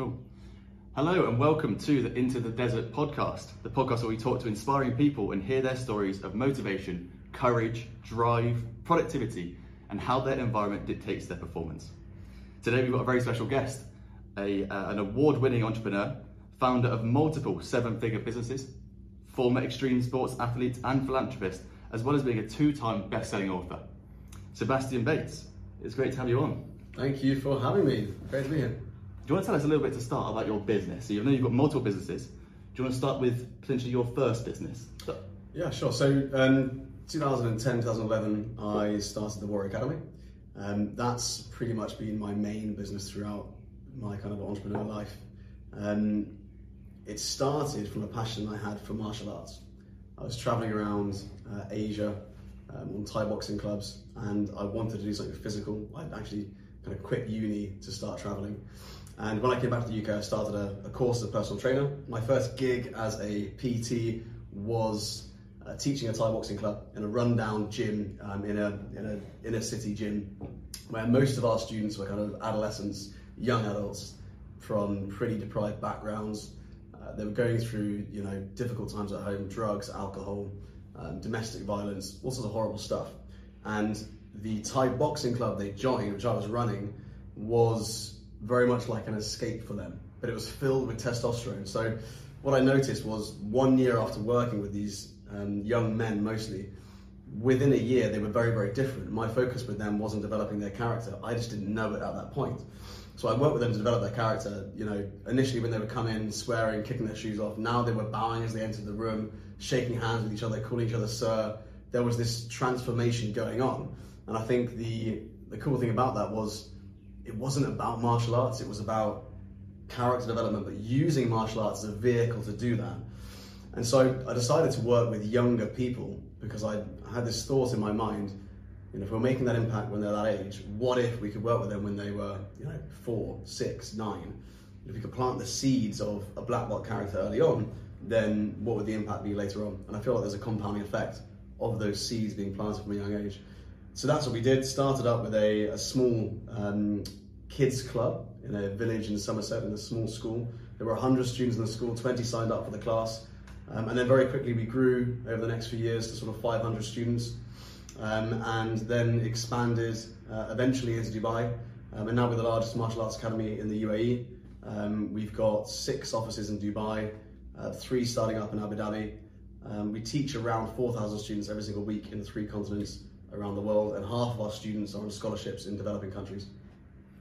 Cool. Hello and welcome to the Into the Desert podcast, the podcast where we talk to inspiring people and hear their stories of motivation, courage, drive, productivity, and how their environment dictates their performance. Today we've got a very special guest, a, uh, an award-winning entrepreneur, founder of multiple seven-figure businesses, former extreme sports athlete and philanthropist, as well as being a two-time best-selling author. Sebastian Bates, it's great to have you on. Thank you for having me. Great to be here. Do you want to tell us a little bit to start about your business? So you know you've got multiple businesses. Do you want to start with potentially your first business? Yeah, sure. So, um, 2010, 2011, I started the Warrior Academy. Um, that's pretty much been my main business throughout my kind of entrepreneur life. Um, it started from a passion I had for martial arts. I was traveling around uh, Asia um, on Thai boxing clubs, and I wanted to do something physical. I'd actually kind of quit uni to start traveling. And when I came back to the UK, I started a, a course as a personal trainer. My first gig as a PT was uh, teaching a Thai boxing club in a rundown gym um, in a in a inner city gym, where most of our students were kind of adolescents, young adults from pretty deprived backgrounds. Uh, they were going through you know difficult times at home, drugs, alcohol, um, domestic violence, all sorts of horrible stuff. And the Thai boxing club they joined, which I was running, was very much like an escape for them, but it was filled with testosterone. So what I noticed was one year after working with these um, young men mostly, within a year they were very, very different. My focus with them wasn't developing their character. I just didn't know it at that point. So I worked with them to develop their character. You know, initially when they would come in swearing, kicking their shoes off, now they were bowing as they entered the room, shaking hands with each other, calling each other sir. There was this transformation going on. And I think the the cool thing about that was it wasn't about martial arts, it was about character development, but using martial arts as a vehicle to do that. And so I decided to work with younger people because I had this thought in my mind, you know, if we're making that impact when they're that age, what if we could work with them when they were, you know, four, six, nine? If we could plant the seeds of a black belt character early on, then what would the impact be later on? And I feel like there's a compounding effect of those seeds being planted from a young age. So that's what we did. Started up with a, a small um, kids club in a village in Somerset in a small school. There were 100 students in the school, 20 signed up for the class. Um, and then very quickly we grew over the next few years to sort of 500 students um, and then expanded uh, eventually into Dubai. Um, and now we're the largest martial arts academy in the UAE. Um, we've got six offices in Dubai, uh, three starting up in Abu Dhabi. Um, we teach around 4,000 students every single week in three continents around the world, and half of our students are on scholarships in developing countries.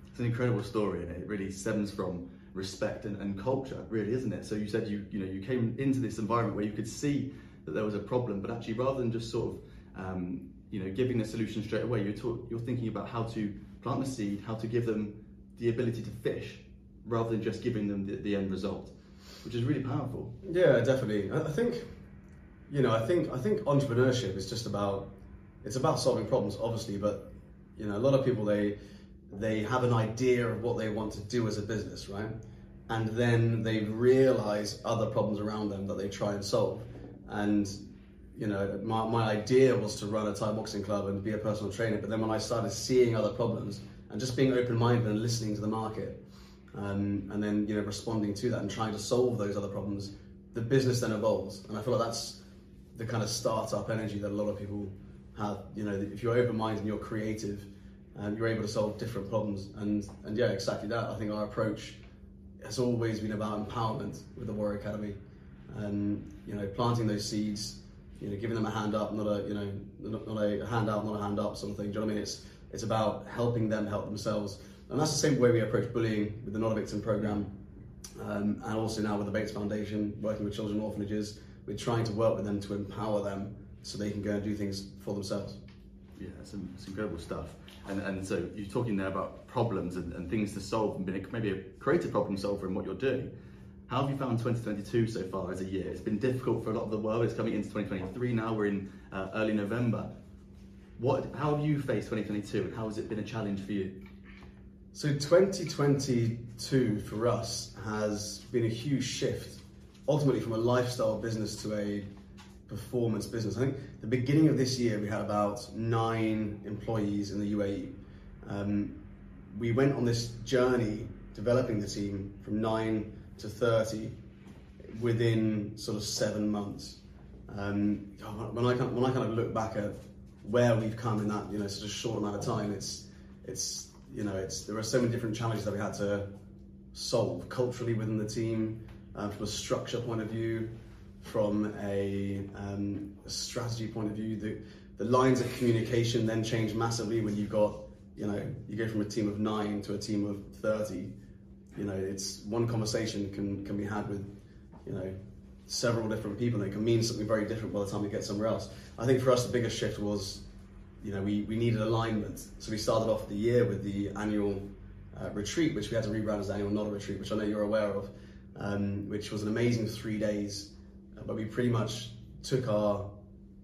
It's an incredible story, and it really stems from respect and, and culture, really, isn't it? So you said you you know you came into this environment where you could see that there was a problem, but actually rather than just sort of um, you know giving a solution straight away, you're talk, you're thinking about how to plant the seed, how to give them the ability to fish, rather than just giving them the, the end result, which is really powerful. Yeah, definitely. I I think, you know, I think I think entrepreneurship is just about it's about solving problems, obviously, but you know, a lot of people they they have an idea of what they want to do as a business, right? And then they realize other problems around them that they try and solve. And you know, my, my idea was to run a Thai boxing club and be a personal trainer. But then when I started seeing other problems and just being open-minded and listening to the market, um, and then you know responding to that and trying to solve those other problems, the business then evolves. And I feel like that's the kind of startup energy that a lot of people You know, if you're open-minded and you're creative, and you're able to solve different problems. And and yeah, exactly that. I think our approach has always been about empowerment with the Warrior Academy, and you know, planting those seeds, you know, giving them a hand up, not a you know, not, not a hand out, not a hand up sort of thing. Do you know what I mean? It's it's about helping them help themselves, and that's the same way we approach bullying with the Not a Victim program, um, and also now with the Bates Foundation, working with children orphanages. We're trying to work with them to empower them so they can go and do things for themselves. Yeah, it's, it's incredible stuff. And, and so you're talking there about problems and, and things to solve and being a, maybe a creative problem solver in what you're doing. How have you found 2022 so far as a year? It's been difficult for a lot of the world. It's coming into 2023 now. We're in uh, early November. What? How have you faced 2022 and how has it been a challenge for you? So 2022 for us has been a huge shift, ultimately from a lifestyle business to a performance business. I think the beginning of this year we had about nine employees in the UAE. Um, we went on this journey developing the team from nine to 30 within sort of seven months. Um, when I when I kind of look back at where we've come in that you know such a short amount of time, it's it's you know it's there are so many different challenges that we had to solve culturally within the team, uh, from a structure point of view, from a, um, strategy point of view. The, the lines of communication then change massively when you've got you know you go from a team of nine to a team of 30 you know it's one conversation can can be had with you know several different people and it can mean something very different by the time we get somewhere else i think for us the biggest shift was you know we, we needed alignment so we started off the year with the annual uh, retreat which we had to rebrand as annual not a retreat which i know you're aware of um, which was an amazing three days but we pretty much took our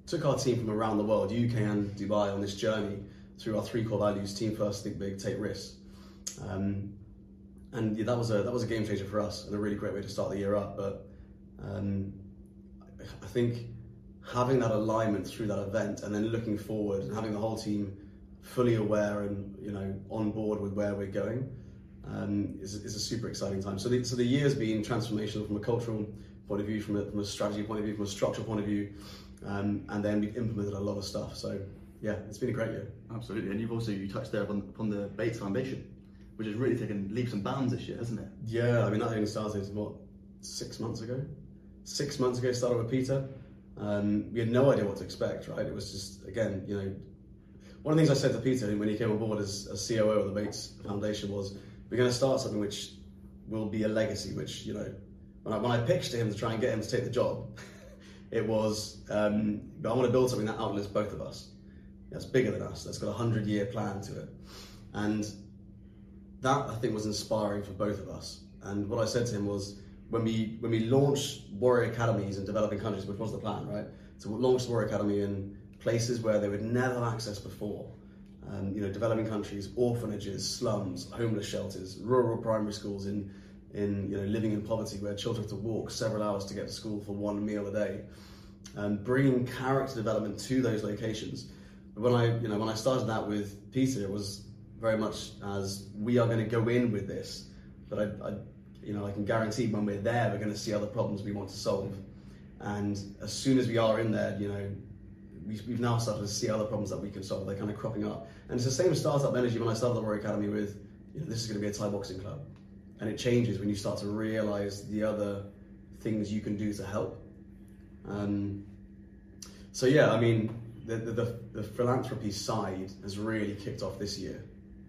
took our team from around the world uk and dubai on this journey through our three core values team first think big take risks um, and yeah, that was a that was a game changer for us and a really great way to start the year up. But um, I think having that alignment through that event and then looking forward and having the whole team fully aware and you know on board with where we're going um, is, is a super exciting time. So the, so the year's been transformational from a cultural point of view, from a, from a strategy point of view, from a structural point of view, um, and then we've implemented a lot of stuff. So yeah, it's been a great year. Absolutely, and you've also you touched there upon, upon the Bates Foundation which has really taken leaps and bounds this year, hasn't it? Yeah, I mean that only started what six months ago. Six months ago, started with Peter. Um, we had no idea what to expect, right? It was just again, you know, one of the things I said to Peter when he came on board as, as COO of the Bates Foundation was, we're going to start something which will be a legacy. Which you know, when I, when I pitched to him to try and get him to take the job, it was, um, I want to build something that outlives both of us. That's bigger than us. That's got a hundred year plan to it, and that I think was inspiring for both of us. And what I said to him was, when we when we launched Warrior Academies in developing countries, which was the plan, right? To launch the Warrior Academy in places where they would never have access before. Um, you know, developing countries, orphanages, slums, homeless shelters, rural primary schools in in you know living in poverty where children have to walk several hours to get to school for one meal a day. And bringing character development to those locations. When I you know when I started that with Peter, it was very much as we are going to go in with this, but I, I, you know, I can guarantee when we're there, we're going to see other problems we want to solve. And as soon as we are in there, you know, we, have now started to see other problems that we can solve. They're kind of cropping up. And it's the same startup energy when I started the Warrior Academy with, you know, this is going to be a Thai boxing club. And it changes when you start to realize the other things you can do to help. Um, so yeah, I mean, the, the, the philanthropy side has really kicked off this year.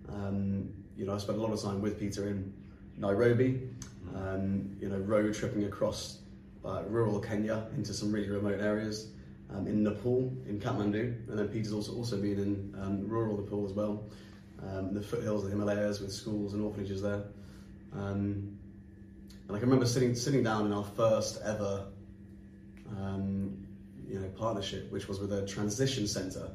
Um, you know, I spent a lot of time with Peter in Nairobi, um, you know, road tripping across uh, rural Kenya into some really remote areas, um, in Nepal, in Kathmandu, and then Peter's also also been in um, rural Nepal as well, um, the foothills of the Himalayas with schools and orphanages there. Um, and I can remember sitting sitting down in our first ever, you know, partnership, which was with a transition centre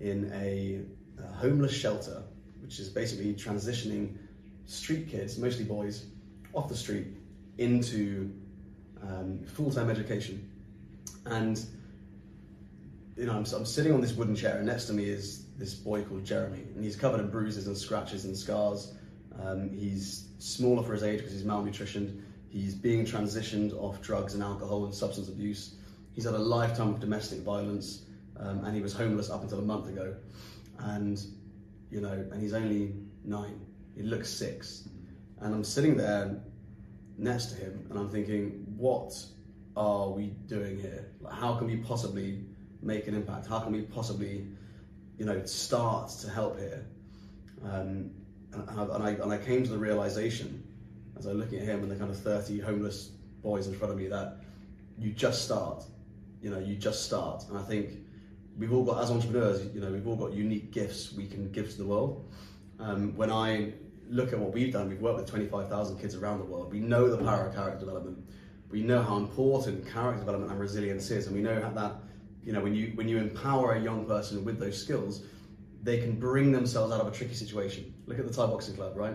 in a, a homeless shelter which is basically transitioning street kids, mostly boys, off the street into um, full-time education. And you know, I'm, I'm, sitting on this wooden chair, and next to me is this boy called Jeremy, and he's covered in bruises and scratches and scars. Um, he's smaller for his age because he's malnutritioned. He's being transitioned off drugs and alcohol and substance abuse. He's had a lifetime of domestic violence, um, and he was homeless up until a month ago. And you know, and he's only nine. He looks six. And I'm sitting there next to him and I'm thinking, what are we doing here? Like, how can we possibly make an impact? How can we possibly, you know, start to help here? Um, and, and, I, and, I, came to the realization as I was looking at him and the kind of 30 homeless boys in front of me that you just start. You know, you just start. And I think we've all got, as entrepreneurs, you know, we've all got unique gifts we can give to the world. Um, when I look at what we've done, we've worked with 25,000 kids around the world. We know the power of character development. We know how important character development and resilience is, and we know that, you know, when you when you empower a young person with those skills, they can bring themselves out of a tricky situation. Look at the Thai boxing club, right?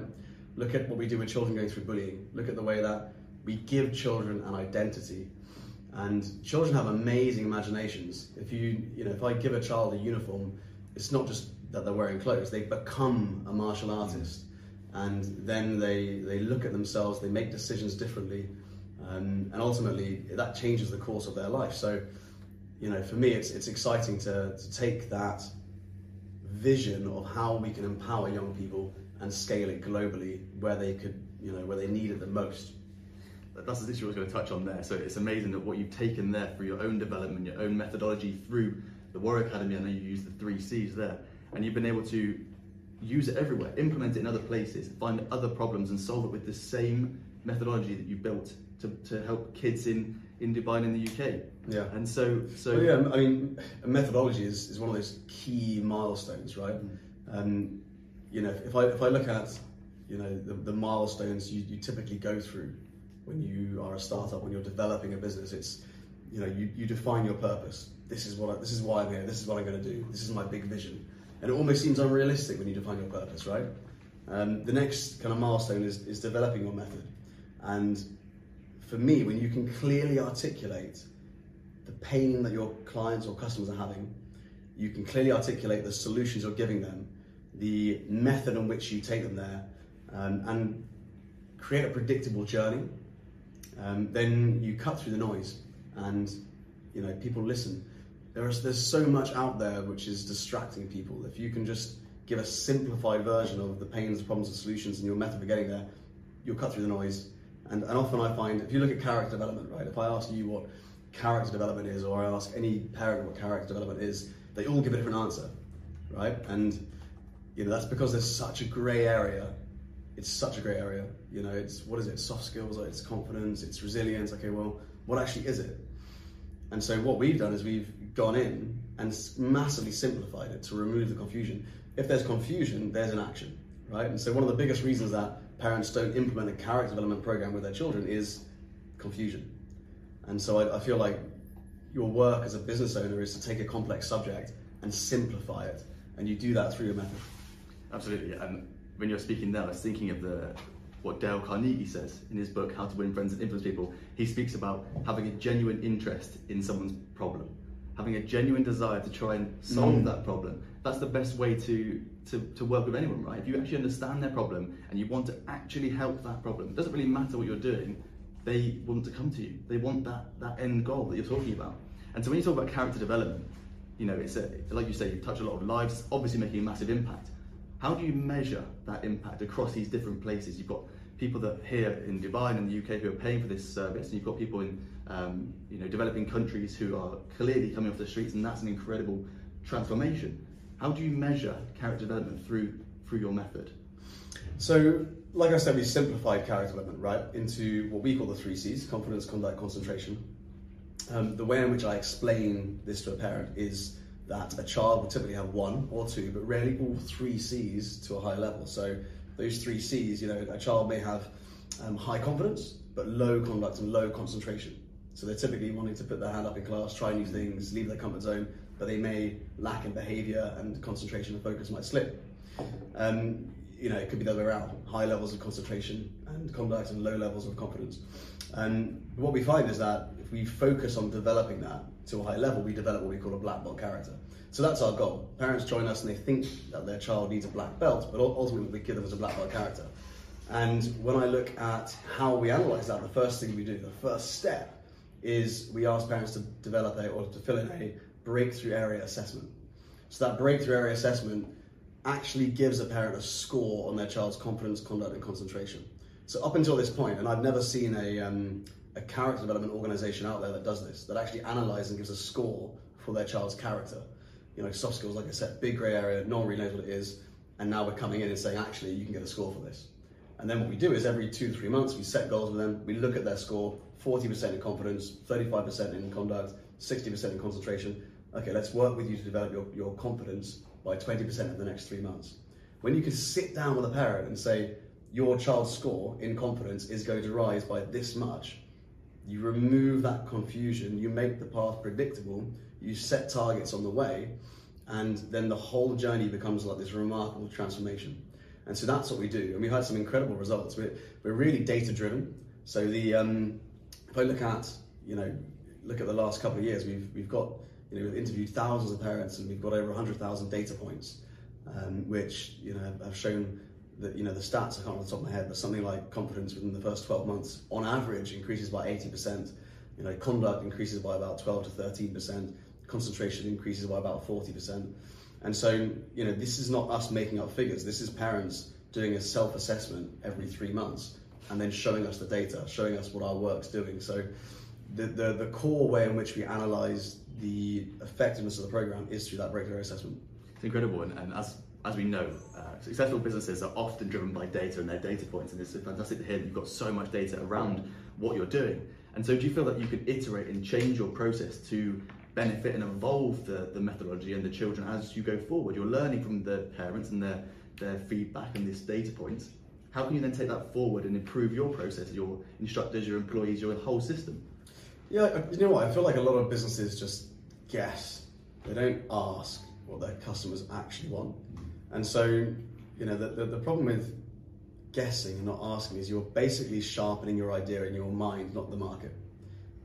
Look at what we do with children going through bullying. Look at the way that we give children an identity and children have amazing imaginations. If you, you know, if I give a child a uniform, it's not just that they're wearing clothes; they become a martial artist. and then they they look at themselves, they make decisions differently, um, and ultimately that changes the course of their life. So, you know, for me, it's it's exciting to to take that vision of how we can empower young people and scale it globally where they could, you know, where they need it the most. That's the issue I was going to touch on there. So it's amazing that what you've taken there for your own development, your own methodology through the Warrior Academy. I know you used the three C's there, and you've been able to use it everywhere, implement it in other places, find other problems, and solve it with the same methodology that you built to, to help kids in in Dubai and in the UK. Yeah. And so, so Well, yeah, I mean, methodology is, is one of those key milestones, right? Mm. Um, you know, if I if I look at you know the, the milestones you, you typically go through when you are a startup, when you're developing a business, it's you know you, you define your purpose. This is what I, this is why I'm here. This is what I'm going to do. This is my big vision, and it almost seems unrealistic when you define your purpose, right? Um, the next kind of milestone is is developing your method, and for me, when you can clearly articulate pain that your clients or customers are having, you can clearly articulate the solutions you're giving them, the method in which you take them there, um, and create a predictable journey. Um, then you cut through the noise, and you know people listen. There's there's so much out there which is distracting people. If you can just give a simplified version of the pains, problems, and solutions, and your method for getting there, you'll cut through the noise. And, and often I find, if you look at character development, right, if I ask you what character development is, or I ask any parent what character development is, they all give a different answer, right? And you know that's because there's such a grey area. It's such a grey area. You know, it's what is it? Soft skills, it's confidence, it's resilience. Okay, well, what actually is it? And so what we've done is we've gone in and massively simplified it to remove the confusion. If there's confusion, there's an action, right? And so one of the biggest reasons that parents don't implement a character development program with their children is confusion. And so I, I feel like your work as a business owner is to take a complex subject and simplify it, and you do that through your method. Absolutely. And when you're speaking there, I was thinking of the what Dale Carnegie says in his book How to Win Friends and Influence People. He speaks about having a genuine interest in someone's problem, having a genuine desire to try and solve Mm. that problem. That's the best way to, to, to work with anyone, right? If you actually understand their problem and you want to actually help that problem, it doesn't really matter what you're doing, they want to come to you. They want that, that end goal that you're talking about. And so when you talk about character development, you know, it's a, like you say, you touch a lot of lives, obviously making a massive impact. How do you measure that impact across these different places? You've got people that here in Dubai and in the UK who are paying for this service, and you've got people in um, you know developing countries who are clearly coming off the streets, and that's an incredible transformation. How do you measure character development through through your method? So, like I said, we simplified character development, right, into what we call the three C's confidence, conduct, concentration. Um, the way in which I explain this to a parent is that a child will typically have one or two, but rarely all three C's to a high level. So, those three C's, you know, a child may have um, high confidence, but low conduct and low concentration. So, they're typically wanting to put their hand up in class, try new things, leave their comfort zone, but they may lack in behavior and concentration and focus might slip. Um, you know, it could be the other way around, high levels of concentration and conduct and low levels of confidence. And what we find is that if we focus on developing that to a high level, we develop what we call a black belt character. So that's our goal. Parents join us and they think that their child needs a black belt, but ul- ultimately we give them as a black belt character. And when I look at how we analyze that, the first thing we do, the first step, is we ask parents to develop a or to fill in a breakthrough area assessment. So that breakthrough area assessment actually gives a parent a score on their child's confidence, conduct, and concentration. So up until this point, and I've never seen a, um, a character development organization out there that does this, that actually analyzes and gives a score for their child's character. You know, soft skills, like I said, big grey area, no one really knows what it is, and now we're coming in and saying, actually, you can get a score for this. And then what we do is every two to three months, we set goals with them, we look at their score, 40% in confidence, 35% in conduct, 60% in concentration. Okay, let's work with you to develop your, your confidence by 20% in the next three months. When you can sit down with a parent and say, your child's score in confidence is going to rise by this much, you remove that confusion, you make the path predictable, you set targets on the way, and then the whole journey becomes like this remarkable transformation. And so that's what we do, and we've had some incredible results. We're, we're really data driven. So the um, if I look at you know look at the last couple of years, we've we've got you know we've interviewed thousands of parents, and we've got over hundred thousand data points, um, which you know have, have shown that you know the stats I can't off the top of my head, but something like confidence within the first 12 months, on average, increases by 80%. You know, conduct increases by about 12 to 13%. Concentration increases by about 40%. And so, you know, this is not us making up figures. This is parents doing a self-assessment every three months and then showing us the data, showing us what our work's doing. So, the, the, the core way in which we analyze the effectiveness of the program is through that breakthrough assessment. It's incredible, and, and as as we know, uh, successful businesses are often driven by data and their data points, and it's fantastic to hear that you've got so much data around what you're doing. And so, do you feel that you can iterate and change your process to benefit and evolve the, the methodology and the children as you go forward? You're learning from the parents and their, their feedback and these data points. How can you then take that forward and improve your process, your instructors, your employees, your whole system? Yeah, uh, you know what? I feel like a lot of businesses just guess. They don't ask what their customers actually want. And so, you know, the, the, the problem with guessing and not asking is you're basically sharpening your idea in your mind, not the market,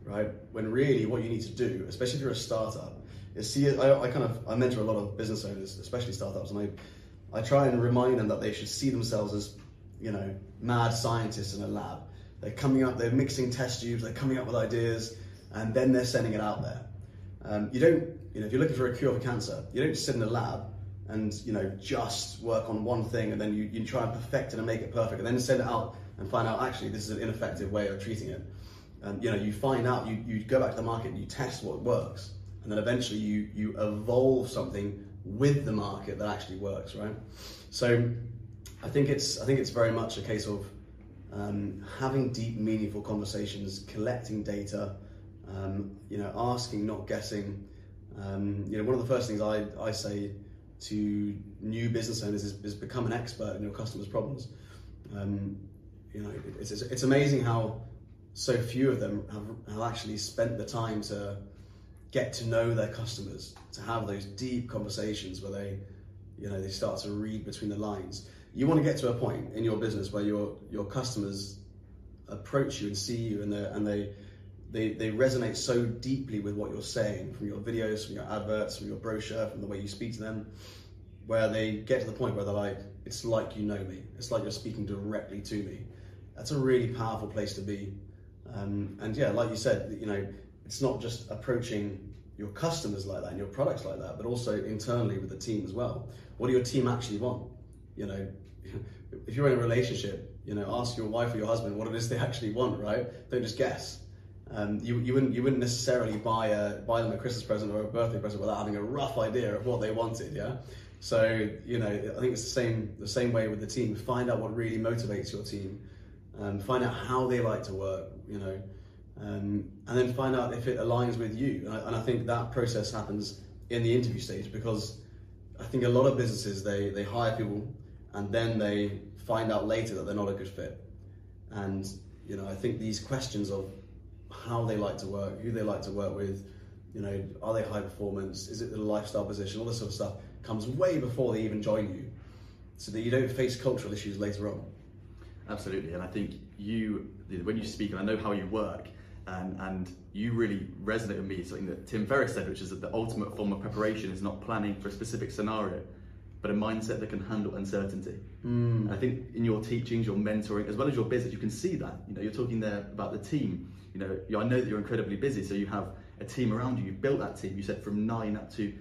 right? When really what you need to do, especially if you're a startup, is see, I, I kind of, I mentor a lot of business owners, especially startups, and I, I try and remind them that they should see themselves as, you know, mad scientists in a lab. They're coming up, they're mixing test tubes, they're coming up with ideas, and then they're sending it out there. Um, you don't, you know, if you're looking for a cure for cancer, you don't sit in a lab and you know just work on one thing and then you, you try and perfect it and make it perfect and then send it out and find out actually this is an ineffective way of treating it. And you know, you find out, you, you go back to the market and you test what works, and then eventually you you evolve something with the market that actually works, right? So I think it's I think it's very much a case of um, having deep, meaningful conversations, collecting data, um, you know, asking, not guessing. Um, you know, one of the first things I, I say to new business owners is, is become an expert in your customers' problems. Um, you know, it's, it's, it's, amazing how so few of them have, have actually spent the time to get to know their customers, to have those deep conversations where they, you know, they start to read between the lines. You want to get to a point in your business where your your customers approach you and see you and they and they they, they resonate so deeply with what you're saying from your videos, from your adverts, from your brochure, from the way you speak to them, where they get to the point where they're like, it's like you know me. It's like you're speaking directly to me. That's a really powerful place to be. Um, and yeah, like you said, you know, it's not just approaching your customers like that and your products like that, but also internally with the team as well. What do your team actually want? You know, if you're in a relationship, you know, ask your wife or your husband what it is they actually want, right? Don't just guess. Um, you, you wouldn't you wouldn't necessarily buy a buy them a Christmas present or a birthday present without having a rough idea of what they wanted, yeah. So you know, I think it's the same the same way with the team. Find out what really motivates your team, and find out how they like to work, you know, um, and then find out if it aligns with you. And I, and I think that process happens in the interview stage because I think a lot of businesses they they hire people and then they find out later that they're not a good fit, and you know, I think these questions of how they like to work, who they like to work with, you know, are they high performance? Is it the lifestyle position? All this sort of stuff comes way before they even join you, so that you don't face cultural issues later on. Absolutely, and I think you, when you speak, and I know how you work, and and you really resonate with me. Something that Tim Ferriss said, which is that the ultimate form of preparation is not planning for a specific scenario, but a mindset that can handle uncertainty. Mm. I think in your teachings, your mentoring, as well as your business, you can see that. You know, you're talking there about the team you know, I know that you're incredibly busy, so you have a team around you. You've built that team. You said from nine up to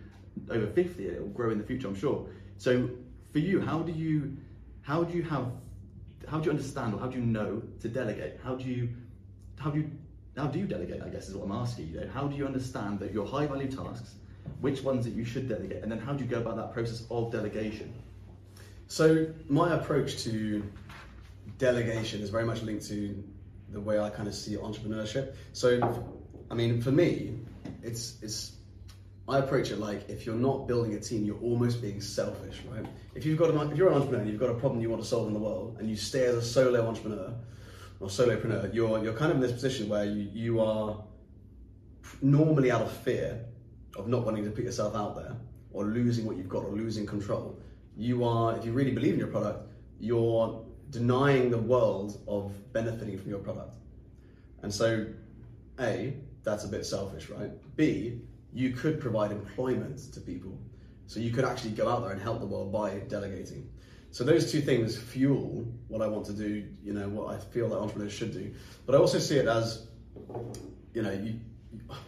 over 50. It will grow in the future, I'm sure. So for you, how do you, how do you have, how do you understand or how do you know to delegate? How do you, how do you, how do you delegate? I guess is what I'm asking. You know, how do you understand that your high value tasks, which ones that you should delegate, and then how do you go about that process of delegation? So my approach to delegation is very much linked to the way I kind of see entrepreneurship. So, I mean, for me, it's it's I approach it like if you're not building a team, you're almost being selfish, right? If you've got a, if you're an entrepreneur and you've got a problem you want to solve in the world, and you stay as a solo entrepreneur or solopreneur, you're you're kind of in this position where you you are normally out of fear of not wanting to put yourself out there or losing what you've got or losing control. You are, if you really believe in your product, you're denying the world of benefiting from your product. And so, A, that's a bit selfish, right? B, you could provide employment to people. So you could actually go out there and help the world by delegating. So those two things fuel what I want to do, you know, what I feel that entrepreneurs should do. But I also see it as, you know, you,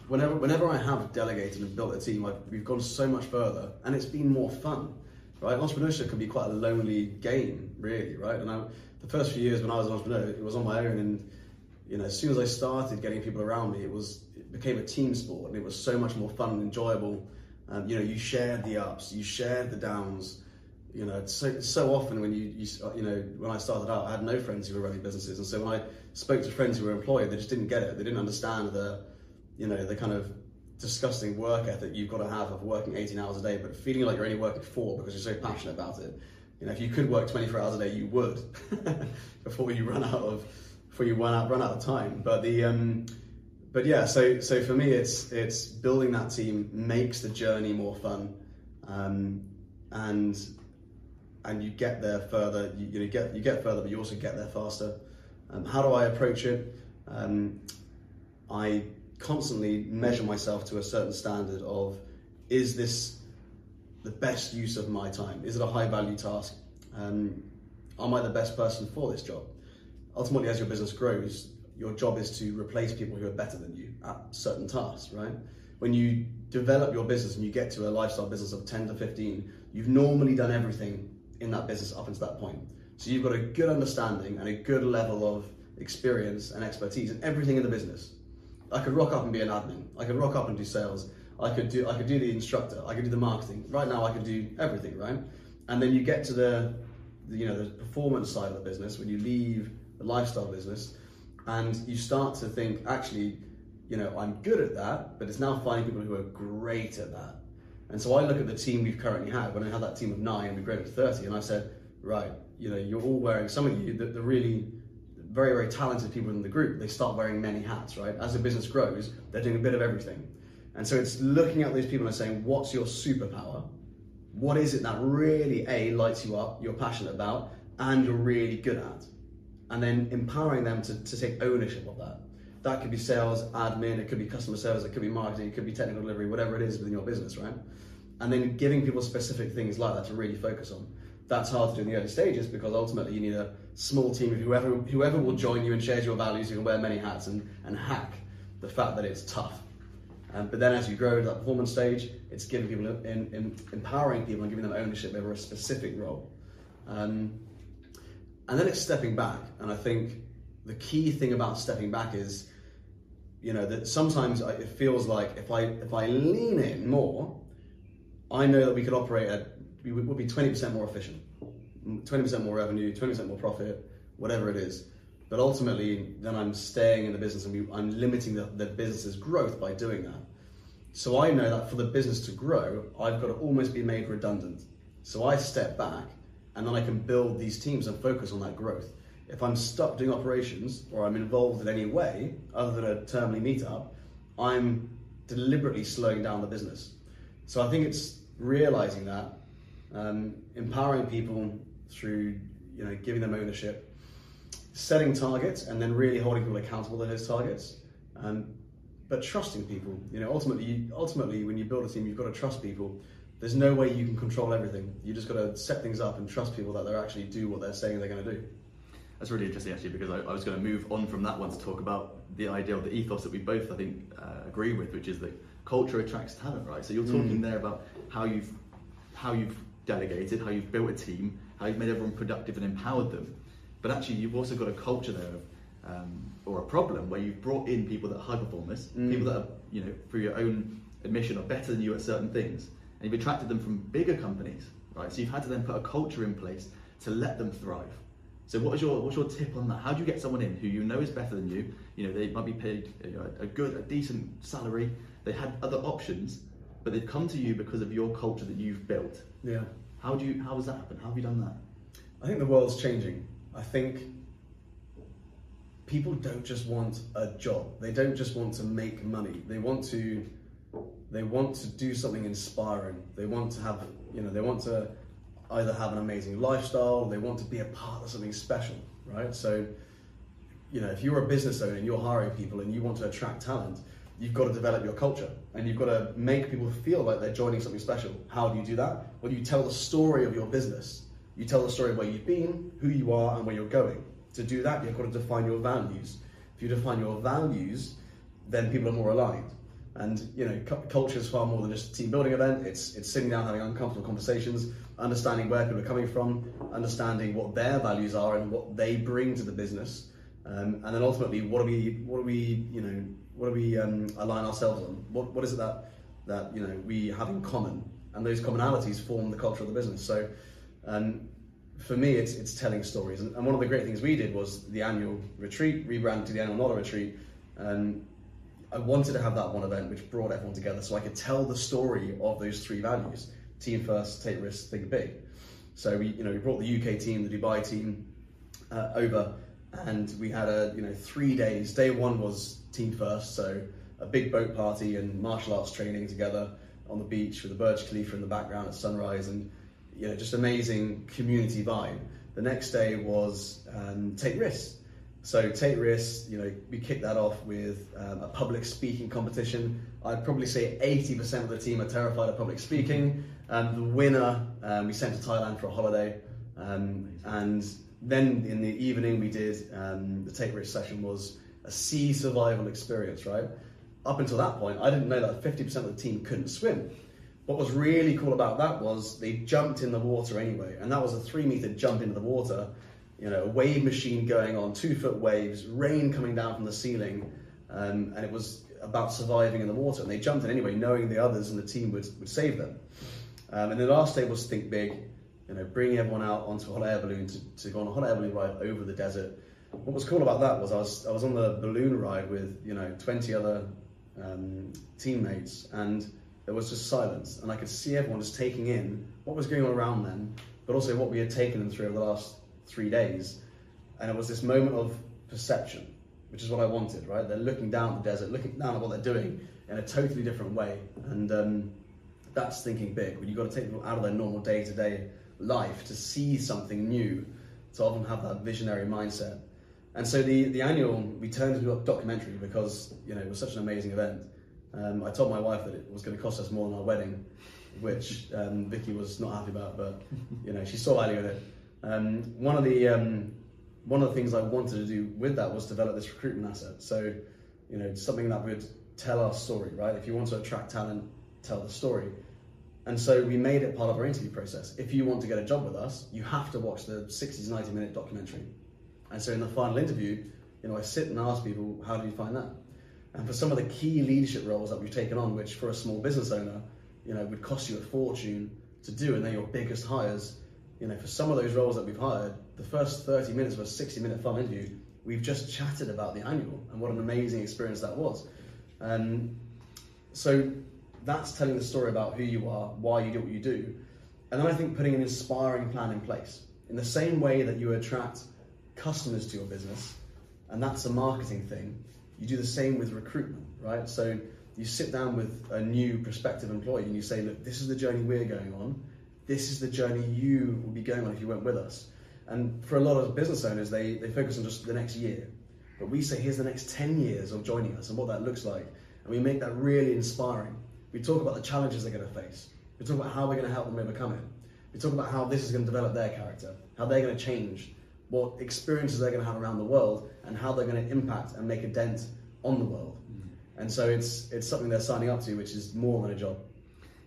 whenever whenever I have delegated and built a team, I've, we've gone so much further, and it's been more fun, right? Entrepreneurship can be quite a lonely game, really, right? And I, the first few years when I was an entrepreneur, it was on my own, and you know, as soon as I started getting people around me, it was it became a team sport, and it was so much more fun and enjoyable. Um, you know, you shared the ups, you shared the downs. You know, so so often when you, you you know when I started out, I had no friends who were running businesses, and so when I spoke to friends who were employed, they just didn't get it. They didn't understand the you know, the kind of disgusting work ethic you've got to have of working 18 hours a day, but feeling like you're only working four because you're so passionate about it. You know, if you could work 24 hours a day, you would before you run out of before you run out run out of time. But the um, but yeah, so so for me, it's it's building that team makes the journey more fun, um, and and you get there further. You, you know, get you get further, but you also get there faster. Um, how do I approach it? Um, I constantly measure myself to a certain standard of is this the best use of my time? Is it a high value task? Um, am I the best person for this job? Ultimately, as your business grows, your job is to replace people who are better than you at certain tasks, right? When you develop your business and you get to a lifestyle business of 10 to 15, you've normally done everything in that business up until that point. So you've got a good understanding and a good level of experience and expertise in everything in the business. I could rock up and be an admin. I could rock up and do sales. I could do I could do the instructor. I could do the marketing. Right now, I could do everything. Right, and then you get to the, the you know the performance side of the business when you leave the lifestyle business, and you start to think actually, you know, I'm good at that, but it's now finding people who are great at that. And so I look at the team we've currently had. When I had that team of nine, we grew to thirty, and I said, right, you know, you're all wearing some of you the, the really very, very talented people in the group, they start wearing many hats, right? As the business grows, they're doing a bit of everything. And so it's looking at these people and saying, what's your superpower? What is it that really, A, lights you up, you're passionate about, and you're really good at? And then empowering them to, to take ownership of that. That could be sales, admin, it could be customer service, it could be marketing, it could be technical delivery, whatever it is within your business, right? And then giving people specific things like that to really focus on. That's hard to do in the early stages because ultimately you need a small team of whoever whoever will join you and shares your values. You can wear many hats and, and hack the fact that it's tough. Um, but then as you grow to that performance stage, it's giving people, in, in, empowering people and giving them ownership over a specific role. Um, and then it's stepping back. And I think the key thing about stepping back is, you know, that sometimes it feels like if I if I lean in more, I know that we could operate at we would be 20% more efficient, 20% more revenue, 20% more profit, whatever it is. But ultimately, then I'm staying in the business and I'm limiting the, the business's growth by doing that. So I know that for the business to grow, I've got to almost be made redundant. So I step back and then I can build these teams and focus on that growth. If I'm stuck doing operations or I'm involved in any way other than a termly meetup, I'm deliberately slowing down the business. So I think it's realizing that um, empowering people through you know giving them ownership, setting targets, and then really holding people accountable to those targets. Um, but trusting people, you know, ultimately, you, ultimately, when you build a team, you've got to trust people. There's no way you can control everything. You just got to set things up and trust people that they're actually do what they're saying they're going to do. That's really interesting, actually, because I, I, was going to move on from that one to talk about the idea of the ethos that we both, I think, uh, agree with, which is that culture attracts talent, right? So you're talking mm. there about how you've how you've delegated, how you've built a team, how you've made everyone productive and empowered them. But actually, you've also got a culture there of, um, or a problem where you've brought in people that are high performers, mm. people that are, you know, through your own admission, are better than you at certain things, and you've attracted them from bigger companies, right? So you've had to then put a culture in place to let them thrive. So what is your what's your tip on that? How do you get someone in who you know is better than you? You know they might be paid you know, a good, a decent salary. They had other options, but they've come to you because of your culture that you've built. Yeah. How do you? How has that happened? How have you done that? I think the world's changing. I think people don't just want a job. They don't just want to make money. They want to. They want to do something inspiring. They want to have. You know. They want to either have an amazing lifestyle. They want to be a part of something special. Right. So. You know, if you're a business owner and you're hiring people and you want to attract talent, you've got to develop your culture and you've got to make people feel like they're joining something special. How do you do that? Well, you tell the story of your business. You tell the story of where you've been, who you are, and where you're going. To do that, you've got to define your values. If you define your values, then people are more aligned. And you know, cu- culture is far more than just a team building event. It's it's sitting down, having uncomfortable conversations, understanding where people are coming from, understanding what their values are and what they bring to the business, um, and then ultimately, what do we what do we you know what do we um, align ourselves on? What what is it that that you know we have in common? And those commonalities form the culture of the business. So. Um, for me, it's, it's telling stories. And, one of the great things we did was the annual retreat, rebranded to the annual not a retreat. Um, I wanted to have that one event which brought everyone together so I could tell the story of those three values team first, take risks, think big. So we, you know, we brought the UK team, the Dubai team uh, over, and we had a, you know, three days. Day one was team first, so a big boat party and martial arts training together on the beach with the Burj Khalifa in the background at sunrise, and you know, just amazing community vibe. The next day was um, take risks. So take risks, you know, we kicked that off with um, a public speaking competition. I'd probably say 80% of the team are terrified of public speaking. Um, the winner um, we sent to Thailand for a holiday. Um, and then in the evening we did, um, the take risk session was a sea survival experience, right? Up until that point, I didn't know that 50% of the team couldn't swim. What was really cool about that was they jumped in the water anyway, and that was a three meter jump into the water. You know, a wave machine going on, two foot waves, rain coming down from the ceiling, um, and it was about surviving in the water. And they jumped in anyway, knowing the others and the team would, would save them. Um, and the last day was think big, you know, bringing everyone out onto a hot air balloon to, to go on a hot air balloon ride over the desert. What was cool about that was I was I was on the balloon ride with you know 20 other um, teammates and there was just silence, and I could see everyone just taking in what was going on around them, but also what we had taken them through over the last three days. And it was this moment of perception, which is what I wanted, right? They're looking down at the desert, looking down at what they're doing in a totally different way. And um, that's thinking big. When you've got to take people out of their normal day to day life to see something new, to often have that visionary mindset. And so the, the annual, we turned into a documentary because, you know, it was such an amazing event. Um, I told my wife that it was going to cost us more than our wedding, which um, Vicky was not happy about, but you know she saw value in it. Um, one of the um, one of the things I wanted to do with that was develop this recruitment asset. So, you know, something that would tell our story, right? If you want to attract talent, tell the story. And so we made it part of our interview process. If you want to get a job with us, you have to watch the 60 to 90 minute documentary. And so in the final interview, you know, I sit and ask people, how did you find that? And for some of the key leadership roles that we've taken on, which for a small business owner, you know, would cost you a fortune to do, and they're your biggest hires, you know, for some of those roles that we've hired, the first 30 minutes of a 60 minute fun interview, we've just chatted about the annual and what an amazing experience that was. Um, so that's telling the story about who you are, why you do what you do. And then I think putting an inspiring plan in place. In the same way that you attract customers to your business, and that's a marketing thing, you do the same with recruitment, right? So you sit down with a new prospective employee and you say, look, this is the journey we're going on. This is the journey you would be going on if you went with us. And for a lot of business owners, they, they focus on just the next year. But we say, here's the next 10 years of joining us and what that looks like. And we make that really inspiring. We talk about the challenges they're going to face. We talk about how we're going to help them overcome it. We talk about how this is going to develop their character, how they're going to change, what experiences they're going to have around the world, and how they're going to impact and make a dent on the world. Mm. And so it's it's something they're signing up to, which is more than a job.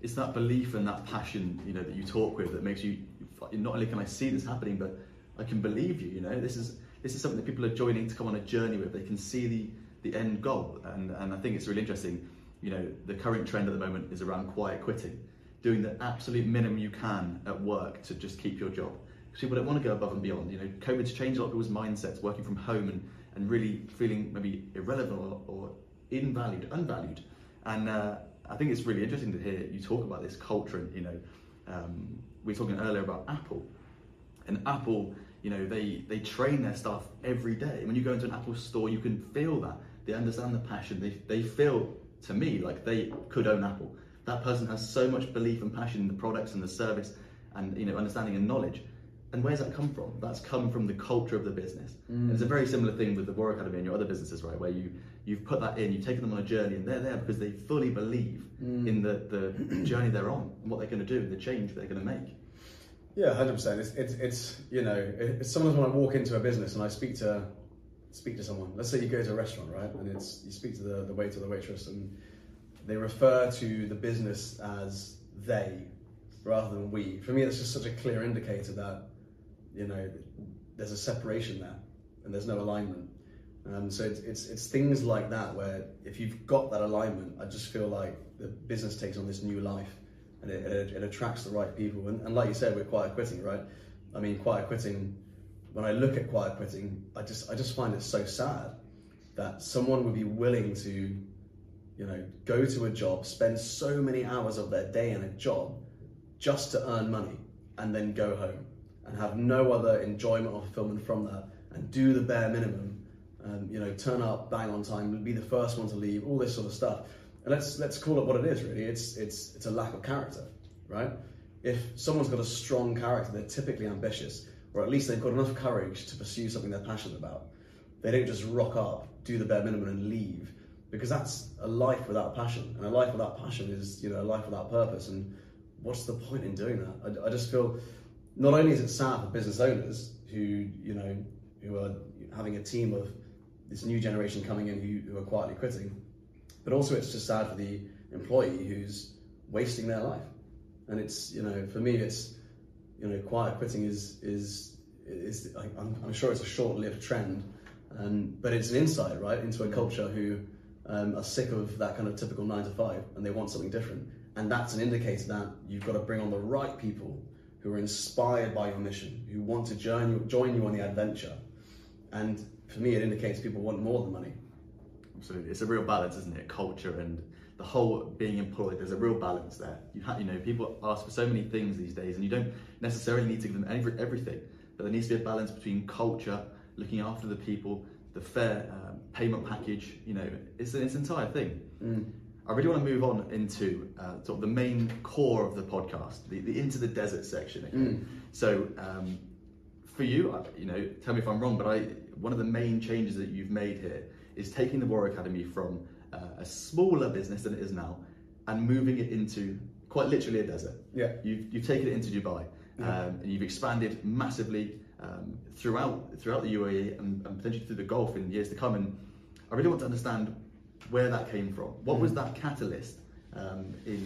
It's that belief and that passion, you know, that you talk with that makes you not only can I see this happening, but I can believe you. You know, this is this is something that people are joining to come on a journey with. They can see the the end goal, and and I think it's really interesting. You know, the current trend at the moment is around quiet quitting, doing the absolute minimum you can at work to just keep your job because people don't want to go above and beyond. You know, COVID's changed a lot of people's mindsets, working from home and, and really feeling maybe irrelevant or, or invalued, unvalued. And uh, I think it's really interesting to hear you talk about this culture. And, you know, um, we were talking earlier about Apple, and Apple, you know, they they train their staff every day. When you go into an Apple store, you can feel that they understand the passion. They they feel to me like they could own Apple. That person has so much belief and passion in the products and the service, and you know, understanding and knowledge and where's that come from? That's come from the culture of the business. Mm. And it's a very similar thing with the Warrior Academy and your other businesses, right? Where you you've put that in, you've taken them on a journey, and they're there because they fully believe mm. in the, the journey they're on and what they're going to do, and the change they're going to make. Yeah, hundred percent. It's, it's it's you know it's sometimes when I walk into a business and I speak to speak to someone. Let's say you go to a restaurant, right, and it's you speak to the the waiter or the waitress, and they refer to the business as they rather than we. For me, that's just such a clear indicator that you know there's a separation there and there's no alignment. Um, so it's, it's it's things like that where if you've got that alignment, I just feel like the business takes on this new life and it, it, it attracts the right people. And, and like you said, we're quiet quitting, right? I mean, quiet quitting. When I look at quiet quitting, I just I just find it so sad that someone would be willing to, you know, go to a job, spend so many hours of their day in a job, just to earn money, and then go home and have no other enjoyment or fulfillment from that, and do the bare minimum. Um, you know, turn up, bang on time, be the first one to leave, all this sort of stuff and let's let's call it what it is. Really, it's it's it's a lack of character, right? If someone's got a strong character, they're typically ambitious, or at least they've got enough courage to pursue something they're passionate about. They don't just rock up, do the bare minimum, and leave, because that's a life without passion, and a life without passion is you know a life without purpose. And what's the point in doing that? I, I just feel not only is it sad for business owners who you know who are having a team of this new generation coming in who, who are quietly quitting but also it's just sad for the employee who's wasting their life. And it's you know for me it's you know quiet quitting is is is I'm, I'm sure it's a short-lived trend, um, but it's an insight right into a culture who um, are sick of that kind of typical nine to five and they want something different. And that's an indicator that you've got to bring on the right people who are inspired by your mission, who want to join, join you on the adventure. And for me, it indicates people want more than money. Absolutely, it's a real balance, isn't it? Culture and the whole being employed. There's a real balance there. You have, you know, people ask for so many things these days, and you don't necessarily need to give them every, everything. But there needs to be a balance between culture, looking after the people, the fair um, payment package. You know, it's it's an entire thing. Mm. I really want to move on into uh, sort of the main core of the podcast, the, the into the desert section. Okay? Mm. So um, for you, you know, tell me if I'm wrong, but I one of the main changes that you've made here is taking the Warrior Academy from a smaller business than it is now and moving it into quite literally a desert. Yeah. You've, you've taken it into Dubai um, and you've expanded massively um, throughout throughout the UAE and, and, potentially through the Gulf in years to come. And I really want to understand where that came from. What mm. was that catalyst um, in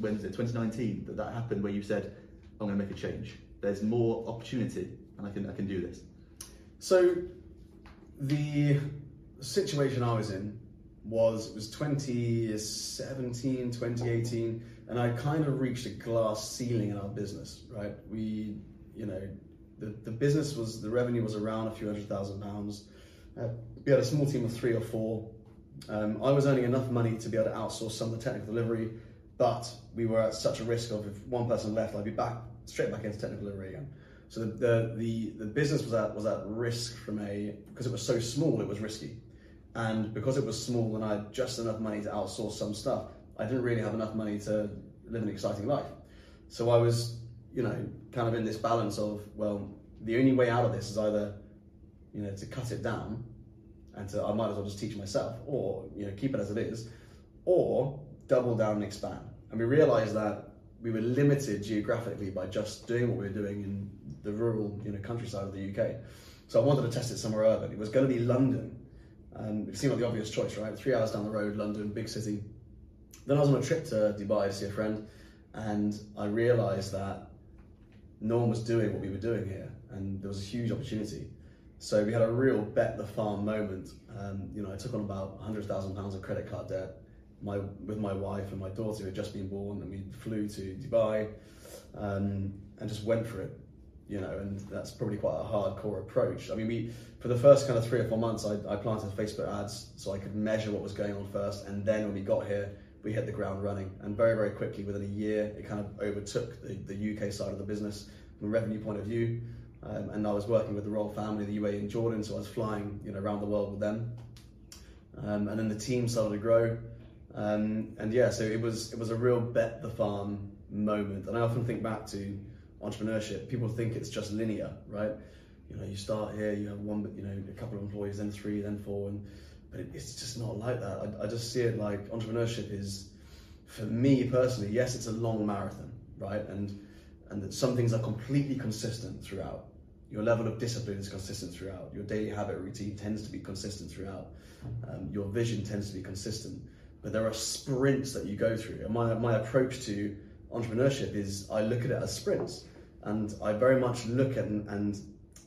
when was it 2019 that that happened where you said I'm going to make a change. There's more opportunity and I can I can do this. So the situation I was in was it was 2017, 2018, and I kind of reached a glass ceiling in our business, right? We, you know, the, the business was, the revenue was around a few hundred thousand pounds. Uh, we had a small team of three or four. Um, I was earning enough money to be able to outsource some of the technical delivery, but we were at such a risk of if one person left, I'd be back straight back into technical delivery again. So the, the, the, the business was at, was at risk from a, because it was so small, it was risky. And because it was small and I had just enough money to outsource some stuff, I didn't really have enough money to live an exciting life. So I was, you know, kind of in this balance of, well, the only way out of this is either, you know, to cut it down and to, I might as well just teach myself or, you know, keep it as it is, or double down and expand. And we realized that we were limited geographically by just doing what we were doing in the rural, you know, countryside of the UK. So I wanted to test it somewhere urban. It was going to be London um, it seemed like the obvious choice, right? Three hours down the road, London, big city. Then I was on a trip to Dubai to see a friend, and I realised that no one was doing what we were doing here, and there was a huge opportunity. So we had a real bet the farm moment. Um, you know, I took on about hundred thousand pounds of credit card debt, my with my wife and my daughter who had just been born, and we flew to Dubai, um, and just went for it you know, and that's probably quite a hardcore approach. I mean, we for the first kind of three or four months, I, I planted Facebook ads so I could measure what was going on first, and then when we got here, we hit the ground running, and very very quickly, within a year, it kind of overtook the, the UK side of the business from a revenue point of view. Um, and I was working with the royal family, the UAE and Jordan, so I was flying, you know, around the world with them. Um, and then the team started to grow, um, and yeah, so it was it was a real bet the farm moment. And I often think back to entrepreneurship, people think it's just linear, right? You know, you start here, you have one, you know, a couple of employees, then three, then four, and but it, it's just not like that. I, I just see it like entrepreneurship is, for me personally, yes, it's a long marathon, right? And and that some things are completely consistent throughout. Your level of discipline is consistent throughout. Your daily habit routine tends to be consistent throughout. Um, your vision tends to be consistent. But there are sprints that you go through. And my, my approach to entrepreneurship is I look at it as sprints. And I very much look at and, and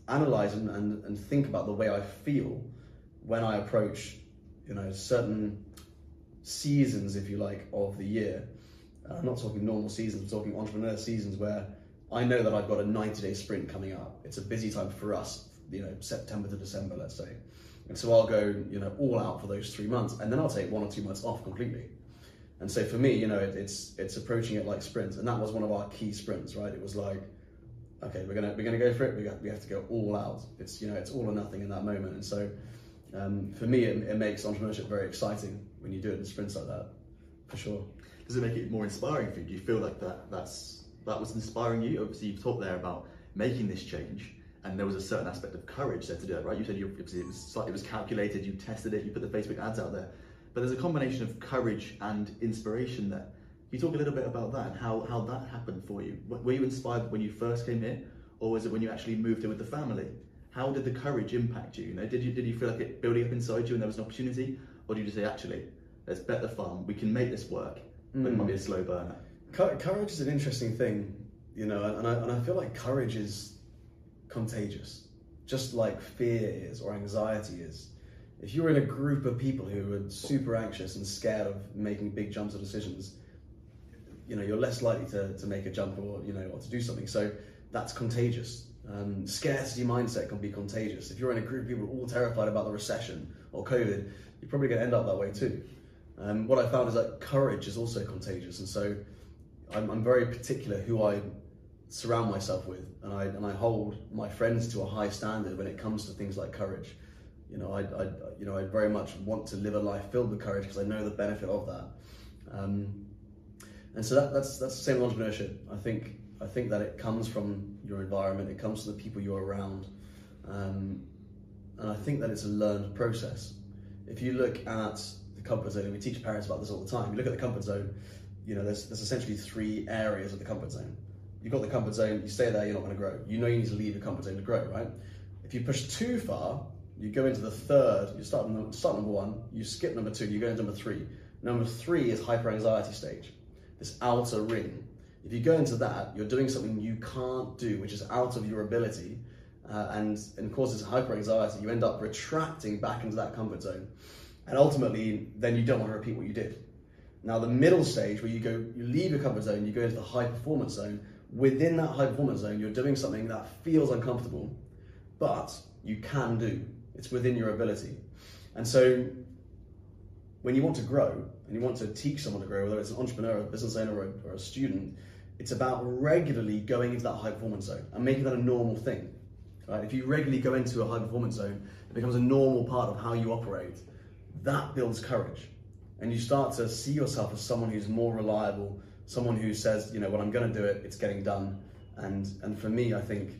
analyze and, and, and think about the way I feel when I approach, you know, certain seasons, if you like, of the year. I'm not talking normal seasons, I'm talking entrepreneur seasons where I know that I've got a 90 day sprint coming up. It's a busy time for us, you know, September to December, let's say. And so I'll go, you know, all out for those three months, and then I'll take one or two months off completely. And so for me, you know, it, it's it's approaching it like sprints, and that was one of our key sprints, right? It was like, okay, we're gonna we're gonna go for it. We got we have to go all out. It's you know, it's all or nothing in that moment. And so um, for me, it, it makes entrepreneurship very exciting when you do it in sprints like that, for sure. Does it make it more inspiring for you? Do you feel like that that's that was inspiring you? Obviously, you've talked there about making this change, and there was a certain aspect of courage there to do it, right? You said you, was, it, was, it was calculated, you tested it, you put the Facebook ads out there, but there's a combination of courage and inspiration there. You talk a little bit about that and how, how that happened for you? Were you inspired when you first came here, or was it when you actually moved in with the family? How did the courage impact you? You know, did you did you feel like it building up inside you and there was an opportunity, or did you say actually, let's bet the farm, we can make this work, but it might be a hmm. slow burner? Courage is an interesting thing, you know, and I, and I feel like courage is contagious, just like fear is or anxiety is. If you're in a group of people who are super anxious and scared of making big jumps or decisions, you know, you're less likely to, to make a jump or, you know, or to do something. So that's contagious. Um, scarcity mindset can be contagious. If you're in a group of people all terrified about the recession or COVID, you're probably going to end up that way too. Um, what I found is that courage is also contagious, and so I'm, I'm very particular who I surround myself with, and I and I hold my friends to a high standard when it comes to things like courage. You know, I, I you know I very much want to live a life filled with courage because I know the benefit of that. Um, and so that, that's that's the same with entrepreneurship. I think I think that it comes from your environment, it comes from the people you're around, um, and I think that it's a learned process. If you look at the comfort zone, and we teach parents about this all the time. You look at the comfort zone. You know, there's there's essentially three areas of the comfort zone you've got the comfort zone, you stay there, you're not going to grow. You know you need to leave the comfort zone to grow, right? If you push too far, you go into the third, you start, start number one, you skip number two, you go into number three. Number three is hyper anxiety stage, this outer ring. If you go into that, you're doing something you can't do, which is out of your ability, uh, and, and causes hyper anxiety. You end up retracting back into that comfort zone. And ultimately, then you don't want to repeat what you did. Now, the middle stage where you go, you leave your comfort zone, you go into the high performance zone, within that high performance zone, you're doing something that feels uncomfortable, but you can do. It's within your ability. And so when you want to grow and you want to teach someone to grow, whether it's an entrepreneur, a business owner, or a, or a student, it's about regularly going into that high performance zone and making that a normal thing. Right? If you regularly go into a high performance zone, it becomes a normal part of how you operate. That builds courage. And you start to see yourself as someone who's more reliable, someone who says, you know, when I'm going to do it, it's getting done. And and for me, I think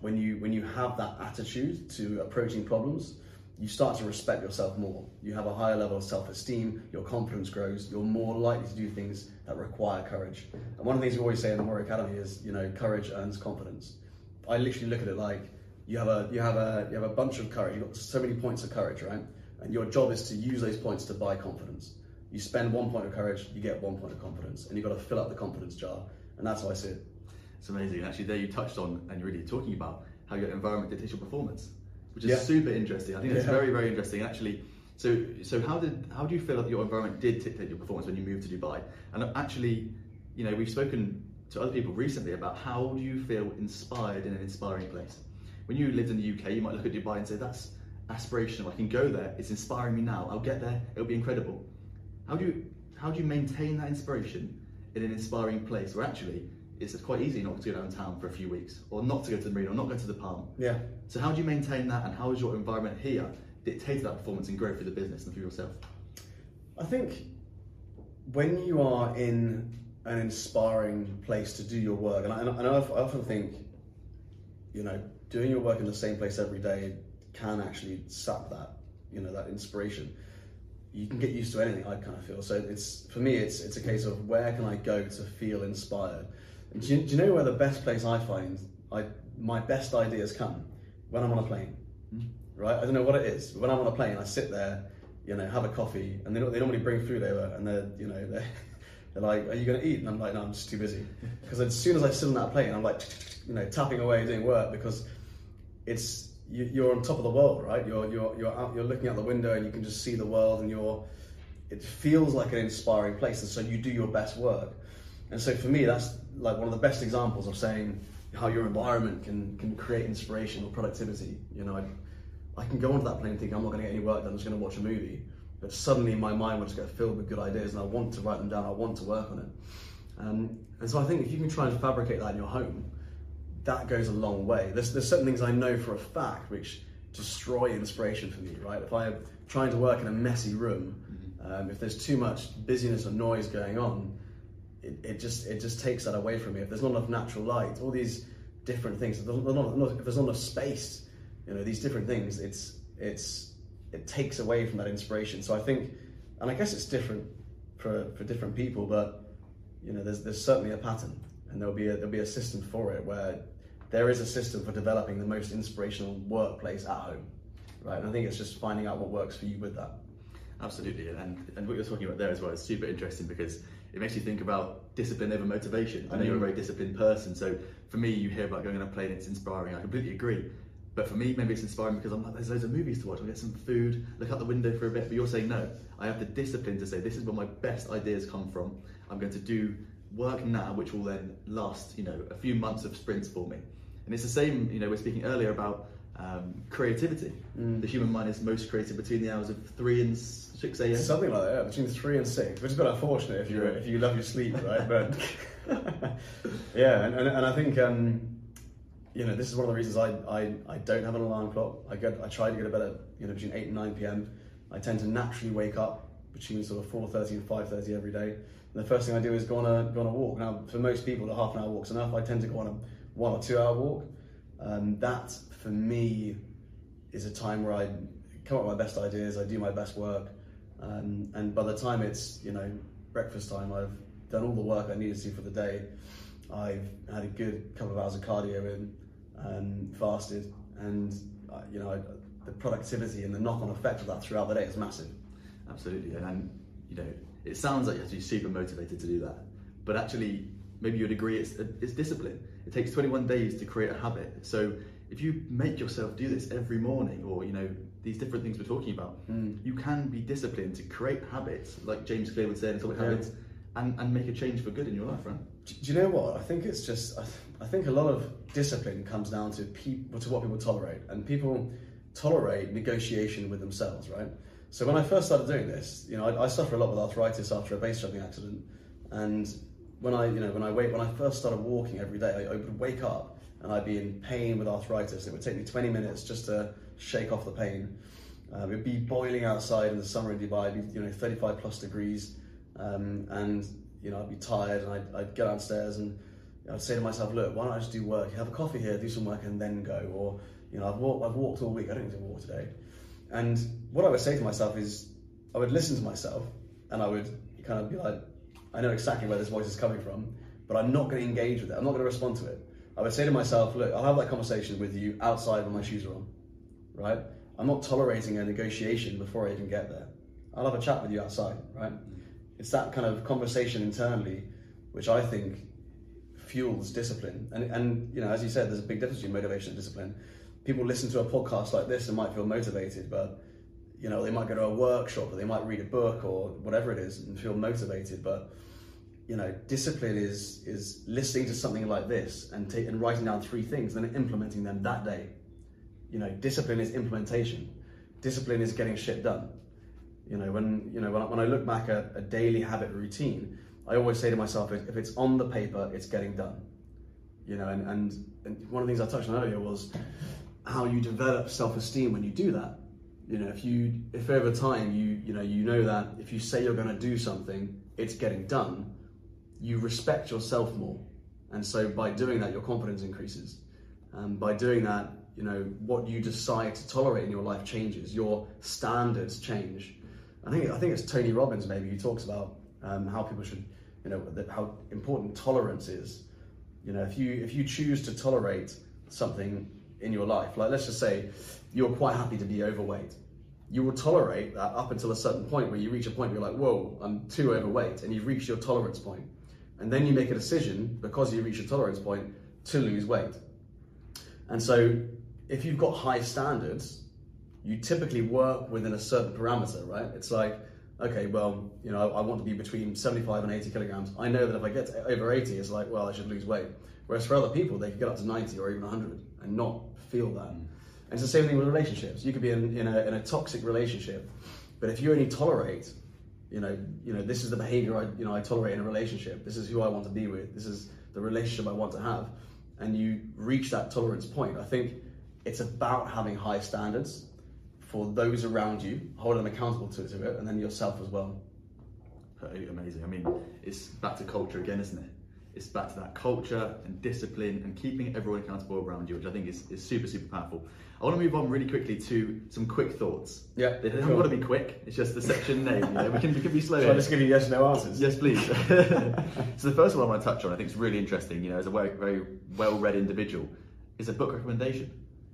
when you when you have that attitude to approaching problems, you start to respect yourself more. You have a higher level of self-esteem. Your confidence grows. You're more likely to do things that require courage. And one of the things we always say in the Warrior Academy is, you know, courage earns confidence. I literally look at it like you have a you have a you have a bunch of courage. You've got so many points of courage, right? And your job is to use those points to buy confidence. You spend one point of courage, you get one point of confidence, and you've got to fill up the confidence jar. And that's how I see it. It's amazing. Actually, there you touched on, and you're really talking about how your environment dictates your performance, which is yeah. super interesting. I think that's yeah. very, very interesting. Actually, so so how did how do you feel that your environment did dictate your performance when you moved to Dubai? And actually, you know, we've spoken to other people recently about how do you feel inspired in an inspiring place. When you lived in the UK, you might look at Dubai and say that's aspirational. I can go there. It's inspiring me now. I'll get there. It'll be incredible. How do you how do you maintain that inspiration in an inspiring place where actually it's quite easy not to go downtown for a few weeks or not to go to the marina or not go to the palm. Yeah. So how do you maintain that and how is your environment here dictated that performance and growth for the business and for yourself? I think when you are in an inspiring place to do your work, and I, and I often think, you know, doing your work in the same place every day can actually sap that, you know, that inspiration you can get used to anything. I kind of feel so. It's for me, it's it's a case of where can I go to feel inspired. Do you, do you know where the best place I find I my best ideas come when I'm on a plane, Mm. right? I don't know what it is. But when I'm on a plane, I sit there, you know, have a coffee, and they, they normally bring food over, and they're you know they're, they're like, "Are you going to eat?" And I'm like, "No, I'm just too busy." Because as soon as I sit on that plane, I'm like, you know, tapping away doing work because it's you, you're on top of the world, right? You're you're you're out, you're looking out the window and you can just see the world, and you're it feels like an inspiring place, and so you do your best work. And so for me, that's like one of the best examples of saying how your environment can can create inspiration or productivity. You know, I, I can go onto that plane thinking I'm not going to get any work done, I'm just going to watch a movie, but suddenly my mind will just get filled with good ideas, and I want to write them down, I want to work on it. Um, and so I think if you can try and fabricate that in your home, that goes a long way. There's, there's certain things I know for a fact which destroy inspiration for me, right? If I'm trying to work in a messy room, um, if there's too much busyness or noise going on, it, it just it just takes that away from me. If there's not enough natural light, all these different things, if there's not, not- if there's not enough space, you know, these different things, it's it's it takes away from that inspiration. So I think, and I guess it's different for for different people, but you know, there's there's certainly a pattern, and there'll be a, there'll be a system for it where there is a system for developing the most inspirational workplace at home, right? And I think it's just finding out what works for you with that. Absolutely, and and what you're talking about there as well is super interesting because it makes you think about discipline over motivation. I know you're a mm-hmm. very disciplined person, so for me, you hear about going on a plane, it's inspiring. I completely agree. But for me, maybe it's inspiring because I'm like, there's loads of movies to watch. I'll get some food, look out the window for a bit. But you're saying no. I have the discipline to say this is where my best ideas come from. I'm going to do work now, which will then last, you know, a few months of sprints for me. And it's the same. You know, we're speaking earlier about um, creativity. The human mind is most creative between the hours of three and six a.m. Something like that, yeah, between three and six, which is a bit unfortunate if you if you love your sleep, right? But yeah, and, and, and I think um, you know this is one of the reasons I, I, I don't have an alarm clock. I get I try to get to bed at you know between eight and nine p.m. I tend to naturally wake up between sort of four thirty and five thirty every day. And the first thing I do is go on a go on a walk. Now, for most people, a half an hour walk's enough. I tend to go on a one or two hour walk. Um, that for me is a time where I come up with my best ideas, I do my best work, um, and by the time it's you know breakfast time, I've done all the work I needed to for the day. I've had a good couple of hours of cardio in, um, fasted, and uh, you know I, the productivity and the knock-on effect of that throughout the day is massive. Absolutely, and, and you know, it sounds like you have to be super motivated to do that, but actually, maybe you'd agree it's it's discipline. It takes 21 days to create a habit. So if you make yourself do this every morning, or you know these different things we're talking about, hmm. you can be disciplined to create habits, like James Clear would say in Atomic Yeah. Habits, and, and make a change for good in your life, right? Do, do you know what? I think it's just. I, th- I think a lot of discipline comes down to people to what people tolerate, and people tolerate negotiation with themselves, right? So when I first started doing this, you know, I, I suffer a lot with arthritis after a base jumping accident, and when I, you know, when I wait, when I first started walking every day, I, I would wake up and I'd be in pain with arthritis. It would take me 20 minutes just to shake off the pain. Um, it'd be boiling outside in the summer in Dubai, it'd be, you know, 35 plus degrees, um, and you know, I'd be tired, and I'd, I'd go downstairs and I'd say to myself, look, why don't I just do work? Have a coffee here, do some work, and then go. Or you know, I've walked, I've walked all week. I don't need to walk today. And what I would say to myself is, I would listen to myself, and I would kind of be like, I know exactly where this voice is coming from, but I'm not going to engage with it. I'm not going to respond to it. I would say to myself, look, I'll have that conversation with you outside when my shoes are on, right? I'm not tolerating a negotiation before I even get there. I'll have a chat with you outside, right? It's that kind of conversation internally, which I think fuels discipline. And, and you know, as you said, there's a big difference between motivation and discipline. People listen to a podcast like this and might feel motivated, but you know, they might go to a workshop or they might read a book or whatever it is and feel motivated. But you know, discipline is is listening to something like this and ta- and writing down three things, and then implementing them that day. You know, discipline is implementation. Discipline is getting shit done. You know, when you know when I, when I look back at a daily habit routine, I always say to myself, if it's on the paper, it's getting done. You know, and, and, and one of the things I touched on earlier was how you develop self-esteem when you do that. You know, if you if over time you you know you know that if you say you're going to do something, it's getting done. You respect yourself more, and so by doing that, your confidence increases. And by doing that, you know what you decide to tolerate in your life changes. Your standards change. I think I think it's Tony Robbins maybe who talks about um, how people should, you know, how important tolerance is. You know, if you if you choose to tolerate something in your life, like let's just say you're quite happy to be overweight, you will tolerate that up until a certain point where you reach a point where you're like, whoa, I'm too overweight, and you've reached your tolerance point. And then you make a decision because you reach a tolerance point to lose weight. And so if you've got high standards, you typically work within a certain parameter, right? It's like, okay, well, you know, I want to be between 75 and 80 kilograms. I know that if I get to over 80, it's like, well, I should lose weight. Whereas for other people, they could get up to 90 or even 100 and not feel that. Mm. And it's the same thing with relationships. You could be in, in, a, in a toxic relationship, but if you only tolerate, you know, you know, this is the behavior I, you know, I tolerate in a relationship. This is who I want to be with. This is the relationship I want to have. And you reach that tolerance point. I think it's about having high standards for those around you, holding them accountable to, it, and then yourself as well. Amazing. I mean, it's back to culture again, isn't it? It's back to that culture and discipline and keeping everyone accountable around you, which I think is, is super, super powerful. I want to move on really quickly to some quick thoughts. Yeah, they haven't got to be quick. It's just the section name. You know? We can we can be slow. So I just give you yes no answers. Yes, please. so the first one I want to touch on, I think is really interesting. You know, as a very, very well-read individual, is a book recommendation.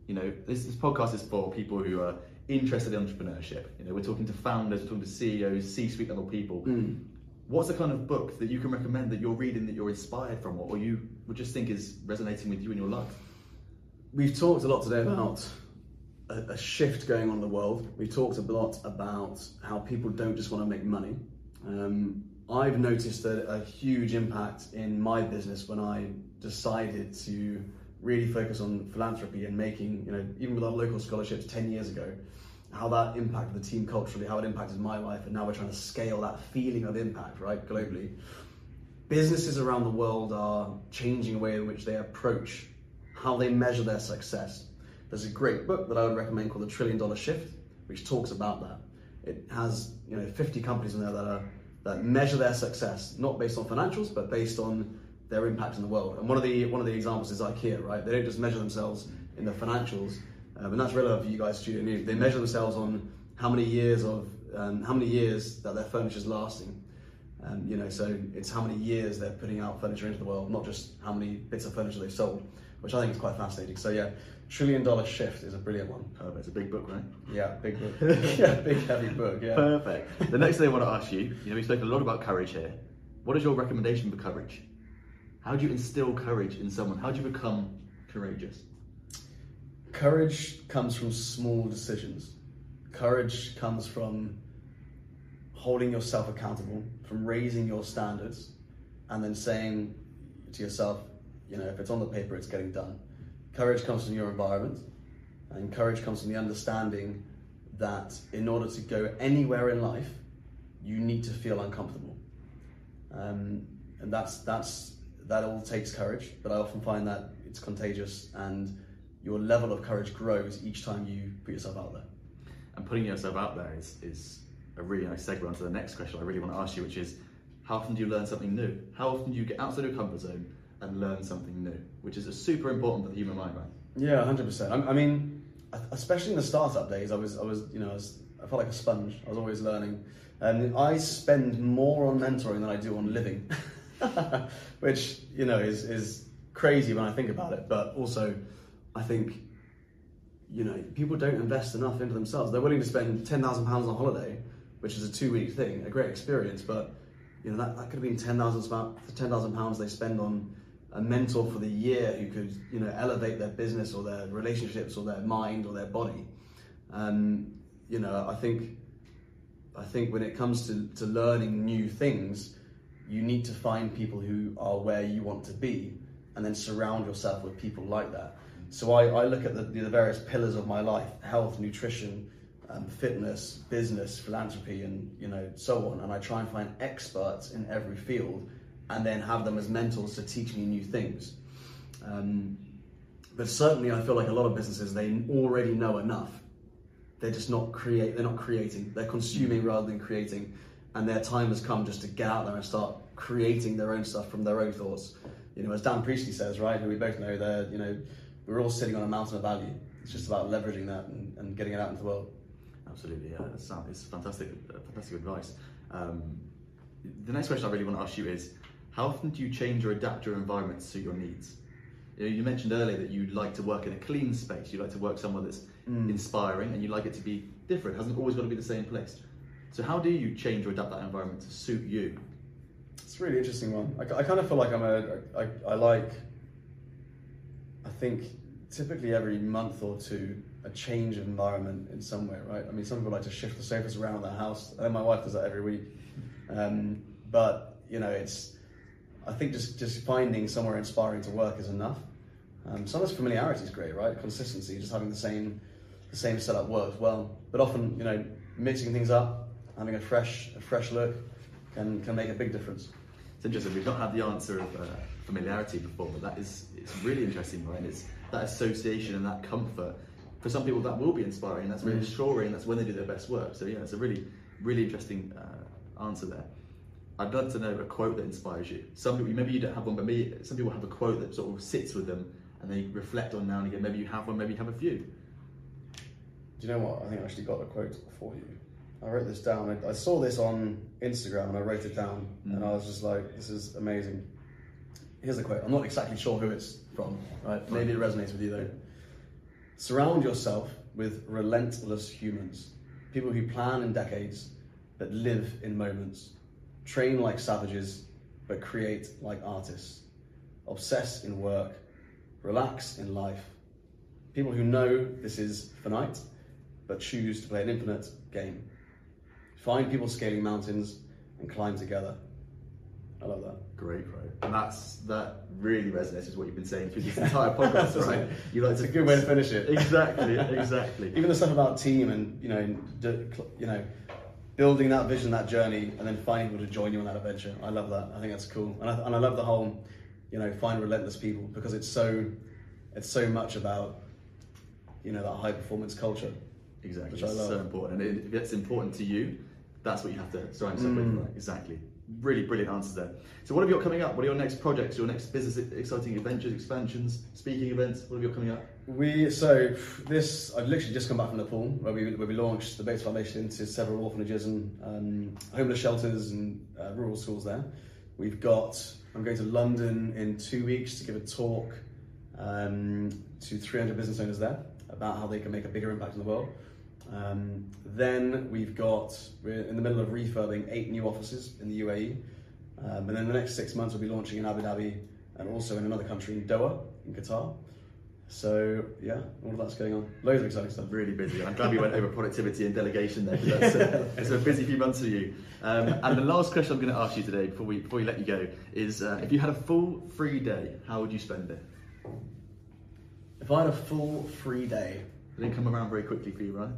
You know, this, this podcast is for people who are interested in entrepreneurship. You know, we're talking to founders, we're talking to CEOs, C-suite level people. Mm. What's the kind of book that you can recommend that you're reading that you're inspired from, or you would just think is resonating with you in your life? We've talked a lot today about a, a shift going on in the world. We've talked a lot about how people don't just want to make money. Um, I've noticed a, a huge impact in my business when I decided to really focus on philanthropy and making, you know, even with our local scholarships 10 years ago, how that impacted the team culturally, how it impacted my life, and now we're trying to scale that feeling of impact, right, globally. Businesses around the world are changing the way in which they approach how they measure their success. There's a great book that I would recommend called The Trillion Dollar Shift, which talks about that. It has, you know, 50 companies in there that are that measure their success not based on financials, but based on their impact in the world. And one of the one of the examples is IKEA, right? They don't just measure themselves in the financials, um, and that's relevant for you guys, Studio News. They measure themselves on how many years of um, how many years that their furniture is lasting. Um, you know, so it's how many years they're putting out furniture into the world, not just how many bits of furniture they've sold, which I think is quite fascinating. So yeah, Trillion Dollar Shift is a brilliant one. Perfect. It's a big book, right? Yeah, big book. yeah, big heavy book. Yeah. Perfect. The next thing I want to ask you, you know, we've spoken a lot about courage here. What is your recommendation for courage? How do you instill courage in someone? How do you become courageous? Courage comes from small decisions. Courage comes from holding yourself accountable, from raising your standards, and then saying to yourself, you know, if it's on the paper, it's getting done. Courage comes from your environment, and courage comes from the understanding that in order to go anywhere in life, you need to feel uncomfortable. Um, and that's that's that all takes courage, but I often find that it's contagious and your level of courage grows each time you put yourself out there. And putting yourself out there is, is a really nice segue onto the next question I really want to ask you, which is how often do you learn something new? How often do you get outside your comfort zone and learn something new? Which is super important for the human mind, right? Yeah, hundred percent. I mean, especially in the startup days, I was, I was, you know, I, was, I felt like a sponge. I was always learning, and I spend more on mentoring than I do on living. which you know is is crazy when I think about it. But also, I think you know people don't invest enough into themselves. They're willing to spend ten thousand pounds on holiday, which is a two week thing, a great experience, but you know that, that could have been ten thousand ten thousand pounds they spend on a mentor for the year who could you know elevate their business or their relationships or their mind or their body. Um, you know, I think I think when it comes to, to learning new things, you need to find people who are where you want to be and then surround yourself with people like that. So I, I look at the, the various pillars of my life, health, nutrition, um, fitness, business, philanthropy, and you know so on. And I try and find experts in every field, and then have them as mentors to teach me new things. Um, but certainly, I feel like a lot of businesses they already know enough. They're just not create. They're not creating. They're consuming rather than creating and their time has come just to get out there and start creating their own stuff from their own thoughts. You know, as Dan Priestley says, right, who we both know, that you know, we're all sitting on a mountain of value. It's just about leveraging that and, and getting it out into the world. Absolutely, yeah, it's, it's fantastic, fantastic advice. Um, the next question I really want to ask you is, how often do you change or adapt your environment to suit your needs? You, know, you mentioned earlier that you like to work in a clean space, you like to work somewhere that's Mm. inspiring, and you like it to be different. It hasn't always got to be the same place. So how do you change or adapt that environment to suit you? It's a really interesting one. I, I kind of feel like I'm a, I, I like, I think typically every month or two, a change of environment in some way, right? I mean, some people like to shift the sofas around their house. I know my wife does that every week. Um, but, you know, it's, I think just, just finding somewhere inspiring to work is enough. Um, sometimes familiarity is great, right? Consistency, just having the same, the same setup works well. But often, you know, mixing things up, having a fresh, a fresh look can, can make a big difference. It's interesting. We've not had the answer of uh, familiarity before, but that is it's really interesting, right? It's that association and that comfort. For some people, that will be inspiring. That's really Mm. reassuring. That's when they do their best work. So yeah, it's a really, really interesting uh, answer there. I'd love to know a quote that inspires you. Some people, maybe you don't have one, but maybe some people have a quote that sort of sits with them and they reflect on now and again. Maybe you have one, maybe you have a few. Do you know what? I think I actually got a quote for you. I wrote this down. I, I saw this on Instagram and I wrote it down, and I was just like, "This is amazing." Here's a quote. I'm not exactly sure who it's from. Right? Maybe it resonates with you though. Surround yourself with relentless humans, people who plan in decades but live in moments, train like savages but create like artists, obsess in work, relax in life. People who know this is finite but choose to play an infinite game. Find people scaling mountains and climb together. I love that. Great quote. And that's that really resonates with what you've been saying through this entire podcast, right? You like It's to a good way to finish it. Exactly, exactly. Even the stuff about team and you know, you know, building that vision, that journey, and then finding people to join you on that adventure. I love that. I think that's cool, and I, and I love the whole, you know, find relentless people because it's so, it's so much about, you know, that high performance culture. Exactly, Which I it's love. so important. And if it's important to you, that's what you have to surround yourself Mm. with. Right? Exactly. Really brilliant answers there. So, what have you got coming up? What are your next projects? Your next business exciting adventures, expansions, speaking events? What have you got coming up? We so this I've literally just come back from Nepal where we where we launched the Bates Foundation into several orphanages and um, homeless shelters and uh, rural schools there. We've got I'm going to London in two weeks to give a talk um, to 300 business owners there about how they can make a bigger impact in the world. Um, then we've got we're in the middle of refurbing eight new offices in the UAE, um, and then the next six months we'll be launching in Abu Dhabi and also in another country in Doha in Qatar. So yeah, all of that's going on. Loads of exciting stuff. Really busy. I'm glad we went over productivity and delegation there. That's a, it's a busy few months for you. Um, and the last question I'm going to ask you today, before we before we let you go, is uh, if you had a full free day, how would you spend it? If I had a full free day, didn't come around very quickly for you, right?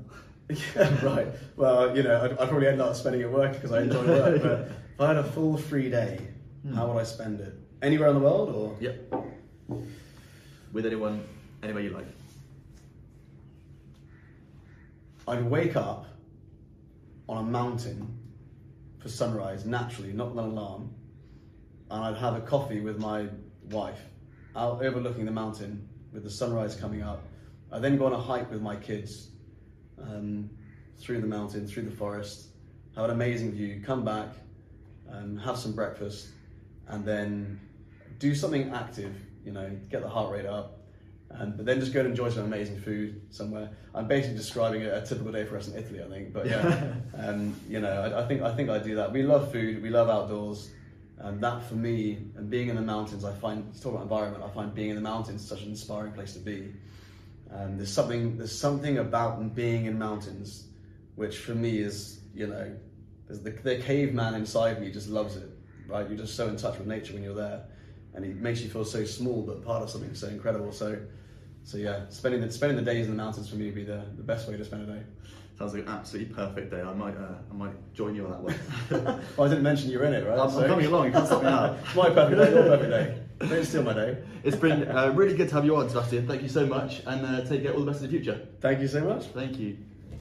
yeah, right. Well, you know, I'd, I'd probably end up spending it at work because I enjoy work. But if I had a full free day, hmm. how would I spend it? Anywhere in the world, or Yep. With anyone, anywhere you like. I'd wake up on a mountain for sunrise naturally, not an alarm, and I'd have a coffee with my wife out overlooking the mountain with the sunrise coming up. I then go on a hike with my kids um, through the mountain, through the forest, have an amazing view, come back, um, have some breakfast, and then do something active, you know, get the heart rate up, um, but then just go and enjoy some amazing food somewhere. I'm basically describing a, a typical day for us in Italy, I think. But yeah, um, you know, I, I think I think I do that. We love food, we love outdoors, and that for me, and being in the mountains, I find talk about environment. I find being in the mountains such an inspiring place to be. Um, there's something there's something about being in mountains, which for me is you know, there's the, the caveman inside me just loves it. Right, you're just so in touch with nature when you're there, and it makes you feel so small but part of something so incredible. So. So yeah, spending the, spending the days in the mountains for me would be the, the best way to spend a day. Sounds like an absolutely perfect day. I might, uh, I might join you on that one. Well, I didn't mention you were in it, right? I'm, I'm coming along. You can't stop me now. it's my perfect day, your perfect day. Don't steal my day. It's been uh, really good to have you on, Sebastian. Thank you so much, and uh, take care. All the best in the future. Thank you so much. Thank you.